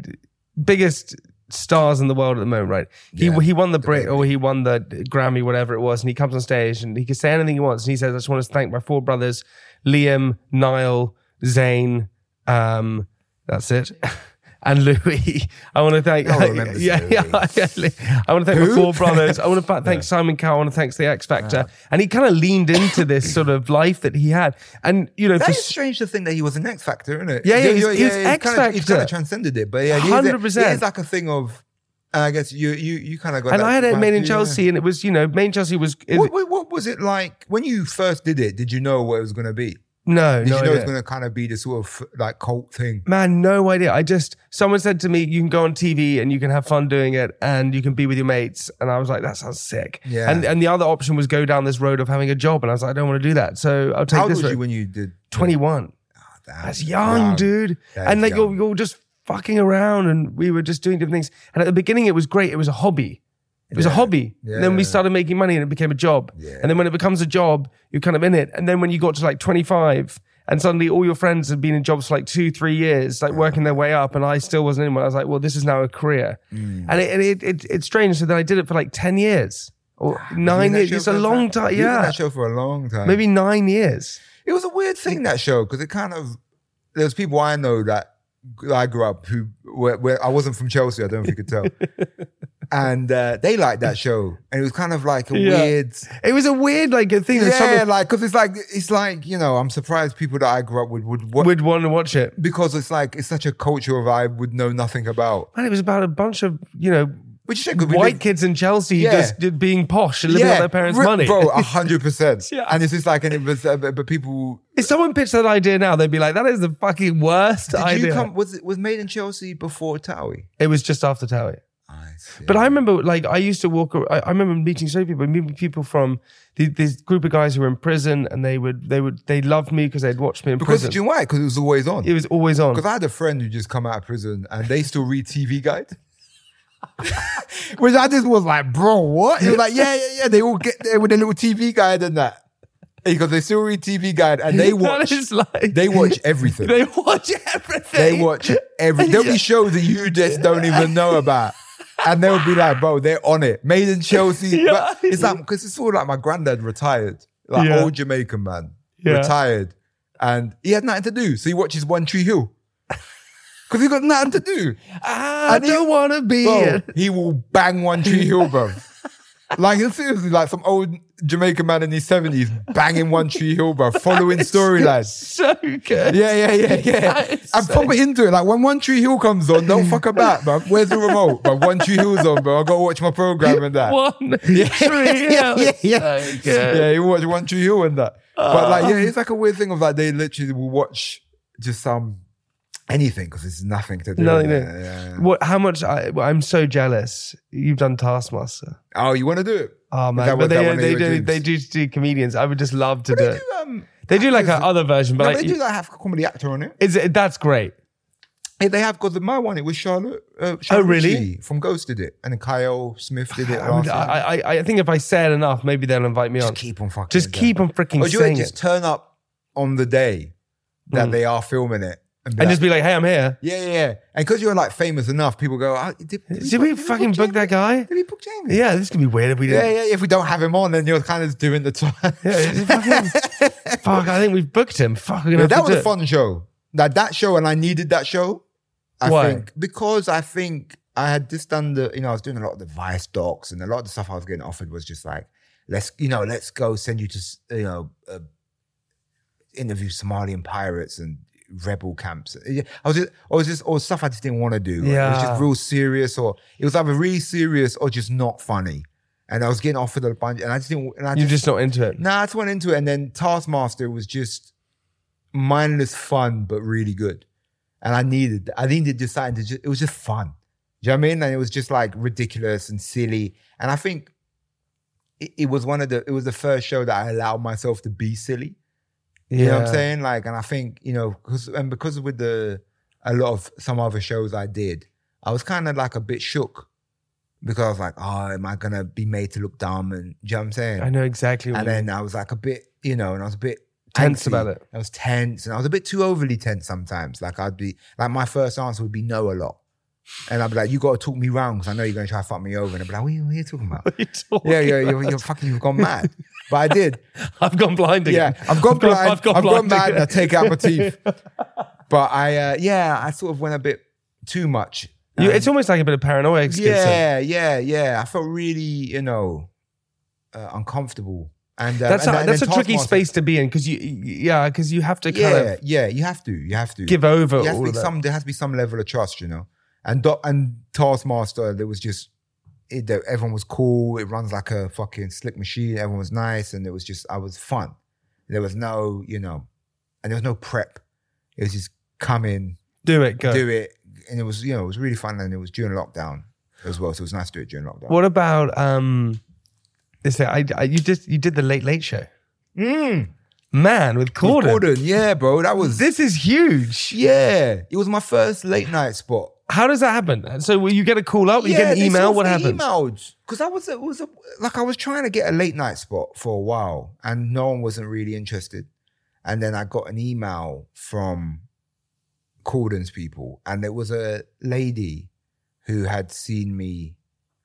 [SPEAKER 2] biggest stars in the world at the moment, right? He
[SPEAKER 3] Yeah,
[SPEAKER 2] he won the Brit or he won the Grammy, whatever it was, and he comes on stage and he can say anything he wants. And he says, "I just want to thank my four brothers, Liam, Niall, Zayn, um, that's it." And Louis, I want to thank.
[SPEAKER 3] One
[SPEAKER 2] yeah, yeah, yeah. I want to thank my four brothers. I want to thank Simon Cowell. I want to thank the X Factor. And he kind of leaned into this sort of life that he had. And you know,
[SPEAKER 3] That is strange to think that he was an X Factor, isn't it?
[SPEAKER 2] Yeah, yeah, he's- he's
[SPEAKER 3] kind
[SPEAKER 2] X
[SPEAKER 3] of, he's kind of transcended it, but yeah,
[SPEAKER 2] 100%.
[SPEAKER 3] It is like a thing of, and I guess you you you kind of got.
[SPEAKER 2] and
[SPEAKER 3] that
[SPEAKER 2] I had it made in
[SPEAKER 3] yeah.
[SPEAKER 2] Chelsea, and it was you know, Made in Chelsea was.
[SPEAKER 3] What, what, what was it like when you first did it? Did you know what it was going to be?
[SPEAKER 2] No,
[SPEAKER 3] Did
[SPEAKER 2] no
[SPEAKER 3] you know
[SPEAKER 2] idea.
[SPEAKER 3] it's going to kind of be this sort of like cult thing?
[SPEAKER 2] Man, no idea. I just someone said to me, "You can go on TV and you can have fun doing it, and you can be with your mates." And I was like, "That sounds sick."
[SPEAKER 3] Yeah.
[SPEAKER 2] And and the other option was go down this road of having a job, and I was like, "I don't want to do that." So I'll take
[SPEAKER 3] How old
[SPEAKER 2] this.
[SPEAKER 3] was
[SPEAKER 2] road.
[SPEAKER 3] you when you did?
[SPEAKER 2] Twenty one.
[SPEAKER 3] Damn, ah,
[SPEAKER 2] That's young, dude.
[SPEAKER 3] That
[SPEAKER 2] and like
[SPEAKER 3] young.
[SPEAKER 2] you're, you're just fucking around, and we were just doing different things. And at the beginning, it was great. It was a hobby. It was a
[SPEAKER 3] Yeah.
[SPEAKER 2] hobby. And then we
[SPEAKER 3] Yeah.
[SPEAKER 2] started making money, and it became a job.
[SPEAKER 3] Yeah.
[SPEAKER 2] And then when it becomes a job, you're kind of in it. And then when you got to like 25, and suddenly all your friends had been in jobs for like two, three years, like working their way up, and I still wasn't in one. I was like, well, this is now a career.
[SPEAKER 3] Mm.
[SPEAKER 2] And, it, and it, it, it's strange. So then I did it for like 10 years or nine years. It's a long time. Yeah.
[SPEAKER 3] that show for a long time.
[SPEAKER 2] Maybe nine years.
[SPEAKER 3] It was a weird thing that show because it kind of there was people I know that I grew up who where, where I wasn't from Chelsea. I don't know if you could tell, and uh, they liked that show, and it was kind of like a
[SPEAKER 2] Yeah.
[SPEAKER 3] weird.
[SPEAKER 2] It was a weird, like, a thing
[SPEAKER 3] Yeah,
[SPEAKER 2] someone
[SPEAKER 3] like because it's like it's like you know I'm surprised people that I grew up with would what,
[SPEAKER 2] would want to watch it.
[SPEAKER 3] because it's like it's such a culture of I would know nothing about.
[SPEAKER 2] And it was about a bunch of, you know,
[SPEAKER 3] Which is good.
[SPEAKER 2] white kids in Chelsea
[SPEAKER 3] Yeah.
[SPEAKER 2] just being posh and living on their parents'
[SPEAKER 3] ri-
[SPEAKER 2] money.
[SPEAKER 3] bro, a hundred percent.
[SPEAKER 2] Yeah.
[SPEAKER 3] And it's just like, and it was, uh, but, but people.
[SPEAKER 2] if someone pitched that idea now, they'd be like, that is the fucking worst
[SPEAKER 3] Did
[SPEAKER 2] idea.
[SPEAKER 3] you come? Was it was made in Chelsea before Towie?
[SPEAKER 2] it was just after Towie. But I remember, like, I used to walk. I, I remember meeting so many people, meeting people from the, this group of guys who were in prison, and they would, they would, they loved me because they'd watched me in
[SPEAKER 3] because
[SPEAKER 2] prison.
[SPEAKER 3] do you know why? Because it was always on.
[SPEAKER 2] it was always on.
[SPEAKER 3] Because I had a friend who just come out of prison and they still read TV Guide. Which I just was like, bro, what? He was like, yeah, yeah, yeah. They all get there with a little TV guide and that. Because they still read TV Guide and they watch.
[SPEAKER 2] like-
[SPEAKER 3] they watch everything.
[SPEAKER 2] They watch everything.
[SPEAKER 3] They watch every. There'll be shows that you just don't even know about. And they'll be like, bro, they're on it. Made in Chelsea.
[SPEAKER 2] Yeah.
[SPEAKER 3] But it's like, because it's all like my granddad retired, like
[SPEAKER 2] Yeah.
[SPEAKER 3] old Jamaican man,
[SPEAKER 2] Yeah.
[SPEAKER 3] retired. And he had nothing to do. So he watches One Tree Hill. Because he got nothing to do.
[SPEAKER 2] I
[SPEAKER 3] And
[SPEAKER 2] don't want to be
[SPEAKER 3] Bro, he will bang One Tree Hill, bro. Like, it's seriously like some old Jamaican man in his 70s banging One Tree Hill, bro, following storylines.
[SPEAKER 2] So good.
[SPEAKER 3] Yeah, yeah, yeah, yeah. I'm
[SPEAKER 2] so-
[SPEAKER 3] proper into it. Like when One Tree Hill comes on, don't fuck about, bro. Where's the remote? But One Tree Hill's on, bro. I gotta watch my program and that.
[SPEAKER 2] One
[SPEAKER 3] Yeah,
[SPEAKER 2] tree.
[SPEAKER 3] yeah, yeah, yeah.
[SPEAKER 2] So good.
[SPEAKER 3] Yeah, you watch One Tree Hill and that. But like, yeah, ah. it's like a weird thing of like they literally will watch just some anything because there's nothing to do.
[SPEAKER 2] Nothing.
[SPEAKER 3] Yeah,
[SPEAKER 2] new.
[SPEAKER 3] yeah, yeah.
[SPEAKER 2] What? How much? I, well, I'm so jealous. You've done Taskmaster.
[SPEAKER 3] Oh, you want to do it?
[SPEAKER 2] Oh man,
[SPEAKER 3] that
[SPEAKER 2] but they, they do they do do comedians. I would just love to
[SPEAKER 3] But
[SPEAKER 2] do
[SPEAKER 3] they
[SPEAKER 2] it.
[SPEAKER 3] do, um,
[SPEAKER 2] They do like an other version, but
[SPEAKER 3] no,
[SPEAKER 2] like
[SPEAKER 3] they do like have a comedy actor on it.
[SPEAKER 2] is it, that's great.
[SPEAKER 3] Hey, they have because my one it was Charlotte. Uh, Charlotte
[SPEAKER 2] Oh, really?
[SPEAKER 3] Ritchie from Ghost did it, and then Kyle Smith did it.
[SPEAKER 2] I, would- I, I I think if I say it enough, maybe they'll invite me on.
[SPEAKER 3] just
[SPEAKER 2] on.
[SPEAKER 3] keep on fucking.
[SPEAKER 2] Just keep on freaking
[SPEAKER 3] Or do you
[SPEAKER 2] saying
[SPEAKER 3] just
[SPEAKER 2] it,
[SPEAKER 3] turn up on the day that
[SPEAKER 2] Mm.
[SPEAKER 3] they are filming it, and,
[SPEAKER 2] and
[SPEAKER 3] like,
[SPEAKER 2] just be like, "Hey, I'm here."
[SPEAKER 3] yeah, yeah, yeah. And because you're like famous enough, people go, oh, did, did,
[SPEAKER 2] Did we fucking book that guy?
[SPEAKER 3] Did we book Jamie?
[SPEAKER 2] Yeah, this could be weird if we
[SPEAKER 3] Yeah,
[SPEAKER 2] didn't.
[SPEAKER 3] yeah. If we don't have him on, then you're kind of doing the time.
[SPEAKER 2] Yeah, fucking- fuck, I think we've booked him. Fuck, we're gonna
[SPEAKER 3] Yeah, that was a fun show. That that show, and I needed that show. I
[SPEAKER 2] Why?
[SPEAKER 3] think because I think I had just done the, you know, I was doing a lot of the Vice docs, and a lot of the stuff I was getting offered was just like, let's, you know, let's go send you to, you know, uh, interview Somalian pirates and rebel camps. Yeah, I was just, I was just, or stuff I just didn't want to do. Yeah. It was just real serious, or it was either really serious or just not funny. And I was getting offered a bunch, and I just didn't. And I
[SPEAKER 2] You're just not into it.
[SPEAKER 3] Nah, I just went into it, and then Taskmaster was just mindless fun, but really good. And I needed, I needed just something to just, it was just fun. Do you know what I mean? And it was just like ridiculous and silly. And I think it, it was one of the, it was the first show that I allowed myself to be silly. You know what I'm saying? Like, and I think, you know, because, and because with the, a lot of some other shows I did, I was kind of like a bit shook because I was like, oh, am I going to be made to look dumb? And, you know what I'm saying?
[SPEAKER 2] I know exactly what
[SPEAKER 3] And then I was like a bit, you know, and I was a bit
[SPEAKER 2] Tense about it.
[SPEAKER 3] I was tense and I was a bit too overly tense sometimes. Like I'd be, like my first answer would be no a lot. And I'd be like, you got to talk me round because I know you're going to try to fuck me over. And I'd be like, what are you, what are you talking about?
[SPEAKER 2] You talking
[SPEAKER 3] yeah, yeah, you're, you're fucking, you've gone mad. But I did.
[SPEAKER 2] I've gone blind
[SPEAKER 3] Yeah. I've gone blind. I've gone,
[SPEAKER 2] blind
[SPEAKER 3] mad
[SPEAKER 2] again.
[SPEAKER 3] I take out my teeth. But I, uh, yeah, I sort of went a bit too much.
[SPEAKER 2] You,
[SPEAKER 3] Um,
[SPEAKER 2] it's almost like a bit of paranoia.
[SPEAKER 3] Yeah, yeah, yeah. I felt really, you know, uh, uncomfortable. And uh,
[SPEAKER 2] That's
[SPEAKER 3] and
[SPEAKER 2] a,
[SPEAKER 3] then-
[SPEAKER 2] that's a tricky space to be in because you yeah because you have to kind
[SPEAKER 3] Yeah,
[SPEAKER 2] of
[SPEAKER 3] yeah. You have to. You have to
[SPEAKER 2] give over
[SPEAKER 3] There has to be some. There has to be some level of trust, you know. And and Taskmaster, there was just it, everyone was cool. It runs like a fucking slick machine. Everyone was nice, and it was just I was fun. There was no, you know, and there was no prep. It was just come in,
[SPEAKER 2] Do it. Go.
[SPEAKER 3] do it, and it was you know it was really fun, and it was during lockdown as well, so it was nice to do it during lockdown.
[SPEAKER 2] What about um? Is that I, I? You did. You did the Late Late Show. Man, with
[SPEAKER 3] With
[SPEAKER 2] Corden.
[SPEAKER 3] Yeah, bro, that was
[SPEAKER 2] This is huge.
[SPEAKER 3] yeah. It was my first late night spot.
[SPEAKER 2] How does that happen? So you get a call up? You get an email. What happens?
[SPEAKER 3] Emailed because I was it was a, like I was trying to get a late night spot for a while, and no one wasn't really interested. And then I got an email from Corden's people, and it was a lady who had seen me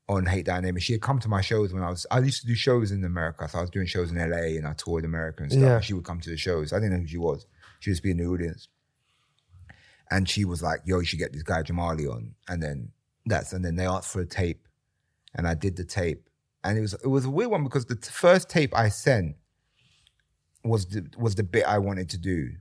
[SPEAKER 3] on Hate Thy Neighbour. She had come to my shows when I was I used to do shows in America, so I was doing shows in LA, and I toured America and stuff.
[SPEAKER 2] Yeah.
[SPEAKER 3] And she would come to the shows. I didn't know who she was. She was being in the audience and she was like, "Yo, you should get this guy Jamali on." And then that's and then they asked for a tape, and I did the tape, and it was it was a weird one because the t- first tape I sent was the was the bit I wanted to do.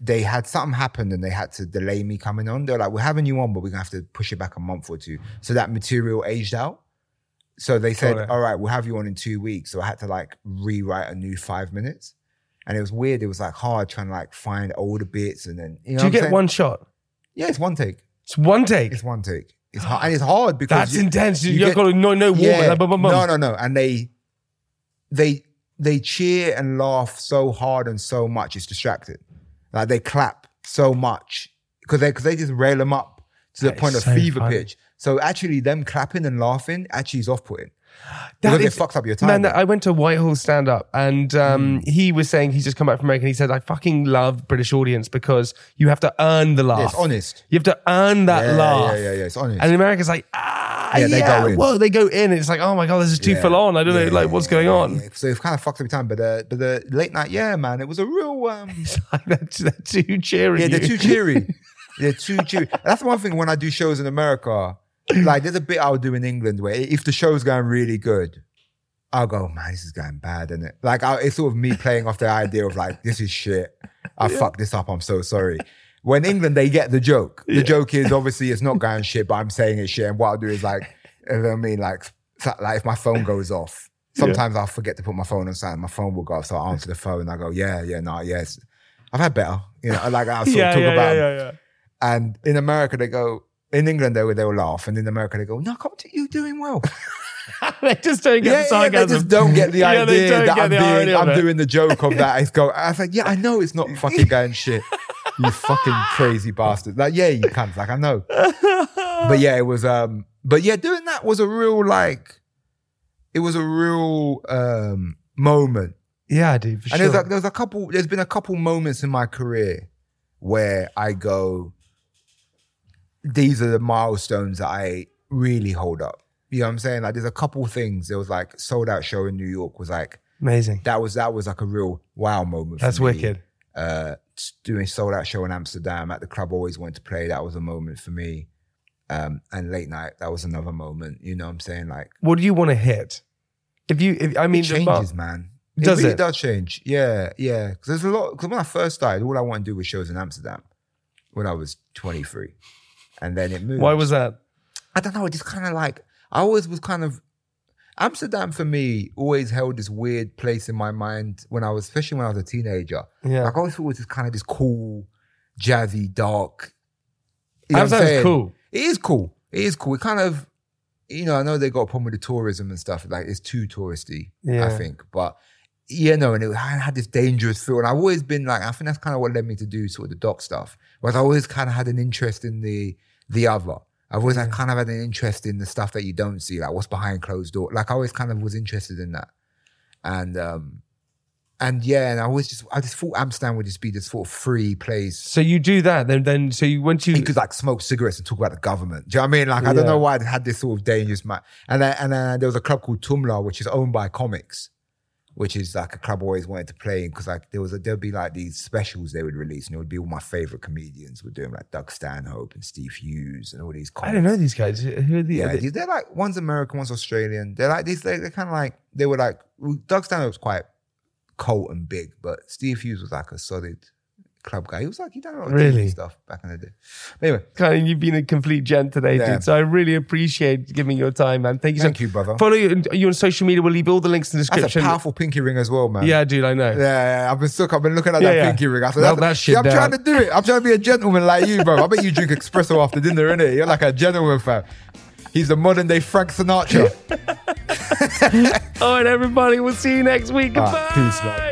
[SPEAKER 3] They had something happen and they had to delay me coming on. They're like, "We're having you on, but we're gonna have to push it back a month or two. So that material aged out. So they said, "All right, we'll have you on in two weeks." So I had to like rewrite a new five minutes. And it was weird. It was like hard trying to like find older bits and then you know
[SPEAKER 2] Do you get one shot?
[SPEAKER 3] Yeah, it's one take.
[SPEAKER 2] It's one take.
[SPEAKER 3] It's one take. It's hard, and it's hard because
[SPEAKER 2] That's
[SPEAKER 3] you-
[SPEAKER 2] intense. You,
[SPEAKER 3] you
[SPEAKER 2] you
[SPEAKER 3] get-
[SPEAKER 2] got to no no warm.
[SPEAKER 3] yeah,
[SPEAKER 2] like, bum, bum, bum.
[SPEAKER 3] no, no, no, and they they they cheer and laugh so hard and so much it's distracted. Like they clap so much because they because they just rail them up to the
[SPEAKER 2] That
[SPEAKER 3] point of
[SPEAKER 2] so
[SPEAKER 3] fever
[SPEAKER 2] funny.
[SPEAKER 3] pitch. So actually, them clapping and laughing actually is off putting
[SPEAKER 2] That is-
[SPEAKER 3] it fucks up your time.
[SPEAKER 2] Man, that- I went to Whitehall stand up and um,
[SPEAKER 3] Hmm.
[SPEAKER 2] he was saying he's just come back from America and he said, I fucking love British audience because you have to earn the laugh.
[SPEAKER 3] Yeah, it's honest.
[SPEAKER 2] You have to earn that
[SPEAKER 3] Yeah,
[SPEAKER 2] laugh.
[SPEAKER 3] yeah, yeah, yeah, it's honest.
[SPEAKER 2] And America's like, ah, yeah,
[SPEAKER 3] Yeah, they go in.
[SPEAKER 2] Whoa, they go in. And it's like, oh my God, this is too full on. I don't know, like, what's going on?
[SPEAKER 3] So it kind of fucks up your time. But the but the late night, yeah, man, it was a real. um
[SPEAKER 2] they're, they're too cheery.
[SPEAKER 3] Yeah, they're too cheery. they're too cheery. That's one thing when I do shows in America. Like, there's a bit I'll do in England where if the show's going really good, I'll go, man, this is going bad, isn't it? Like, I, it's sort of me playing off the idea of like, this is shit. I fucked this up. I'm so sorry. When England, they get the joke. The joke is obviously it's not going shit, but I'm saying it's shit. And what I'll do is like, you know what I mean, like, like if my phone goes off, sometimes I'll forget to put my phone on silent. My phone will go off, so I answer the phone. and I go, yeah, yeah, no, yes. I've had better. You know, like I'll sort
[SPEAKER 2] yeah,
[SPEAKER 3] of talk
[SPEAKER 2] yeah,
[SPEAKER 3] about.
[SPEAKER 2] yeah, yeah, yeah.
[SPEAKER 3] And in America, they go, in England, they will, they will laugh. And in America, they go, no, come to you doing well.
[SPEAKER 2] they just don't get
[SPEAKER 3] yeah,
[SPEAKER 2] the
[SPEAKER 3] yeah, they just don't get the
[SPEAKER 2] Yeah,
[SPEAKER 3] idea that I'm, being, I'm doing the joke of that. It's go, I was like, yeah, I know it's not fucking going shit. You fucking crazy bastard. Like, yeah, you can't. Like, I know. But yeah, it was, um, but yeah, doing that was a real, like, it was a real, um, moment.
[SPEAKER 2] Yeah, dude, for
[SPEAKER 3] And
[SPEAKER 2] sure.
[SPEAKER 3] there's like there's a couple. There's been a couple moments in my career where I go, these are the milestones that I really hold up. You know what I'm saying? Like there's a couple things. There was like sold out show in New York was like
[SPEAKER 2] Amazing.
[SPEAKER 3] that was that was like a real wow moment. for
[SPEAKER 2] That's wicked.
[SPEAKER 3] Uh, doing sold out show in Amsterdam at the club I always wanted to play. That was a moment for me. Um, and late night that was another moment. You know what I'm saying? Like
[SPEAKER 2] What do you want to hit? If you, if, I mean,
[SPEAKER 3] it
[SPEAKER 2] the mar-
[SPEAKER 3] changes, man.
[SPEAKER 2] Does
[SPEAKER 3] it really
[SPEAKER 2] it?
[SPEAKER 3] does change. Yeah, yeah. Because there's a lot. Because when I first started, all I wanted to do was shows in Amsterdam when I was 23, and then it moved.
[SPEAKER 2] Why was that?
[SPEAKER 3] I don't know. It just kind of like I always was kind of Amsterdam for me always held this weird place in my mind when I was, especially when I was a teenager.
[SPEAKER 2] Yeah.
[SPEAKER 3] Like I always thought it was just kind of this cool, jazzy, dark. You know what I'm
[SPEAKER 2] Amsterdam's cool.
[SPEAKER 3] It is cool. It is cool. It kind of, you know, I know they got a problem with the tourism and stuff. Like it's too touristy,
[SPEAKER 2] yeah.
[SPEAKER 3] I think. But you know, and it had had this dangerous feel. And I've always been like, I think that's kind of what led me to do sort of the doc stuff. Was I always kind of had an interest in the the other. I've always had kind of had an interest in the stuff that you don't see, like what's behind closed door. Like I always kind of was interested in that. And um and yeah, and I always just I just thought Amsterdam would just be this sort of free place
[SPEAKER 2] So you do that, then, then, so you, once you,
[SPEAKER 3] you could like smoke cigarettes and talk about the government. Do you know what I mean? Like, I don't know why it had this sort of dangerous ma And then, and then there was a club called Toomler, which is owned by comics, which is like a club I always wanted to play in because like there was a, there'd be like these specials they would release and it would be all my favorite comedians were doing like Doug Stanhope and Steve Hughes and all these comics.
[SPEAKER 2] I don't know these guys. Who are the,
[SPEAKER 3] Yeah,
[SPEAKER 2] are they?
[SPEAKER 3] They're like one's American, one's Australian. They're like these. They, they're kind of like they were like Doug Stanhope's quite cult and big, but Steve Hughes was like a solid club guy. He was like, he done a lot of
[SPEAKER 2] Really?
[SPEAKER 3] stuff back in the day. But anyway,
[SPEAKER 2] Kind of, you've been a complete gent today,
[SPEAKER 3] Yeah.
[SPEAKER 2] dude. So I really appreciate giving your time, man. Thank you.
[SPEAKER 3] Thank
[SPEAKER 2] so
[SPEAKER 3] you, brother.
[SPEAKER 2] Follow you, you on social media. We'll leave all the links in the
[SPEAKER 3] that's a
[SPEAKER 2] description.
[SPEAKER 3] powerful pinky ring as well, man.
[SPEAKER 2] Yeah, dude, I know.
[SPEAKER 3] Yeah, yeah, I've been stuck. I've been looking at
[SPEAKER 2] Yeah,
[SPEAKER 3] that
[SPEAKER 2] yeah.
[SPEAKER 3] pinky ring. I
[SPEAKER 2] Melt that shit
[SPEAKER 3] I'm
[SPEAKER 2] down.
[SPEAKER 3] trying to do it. I'm trying to be a gentleman like you, bro. I bet you drink espresso after dinner, innit? You're like a gentleman, fam. He's the modern day Frank Sinatra.
[SPEAKER 2] All right, everybody. We'll see you next week. Goodbye.
[SPEAKER 3] right, peace,
[SPEAKER 2] man.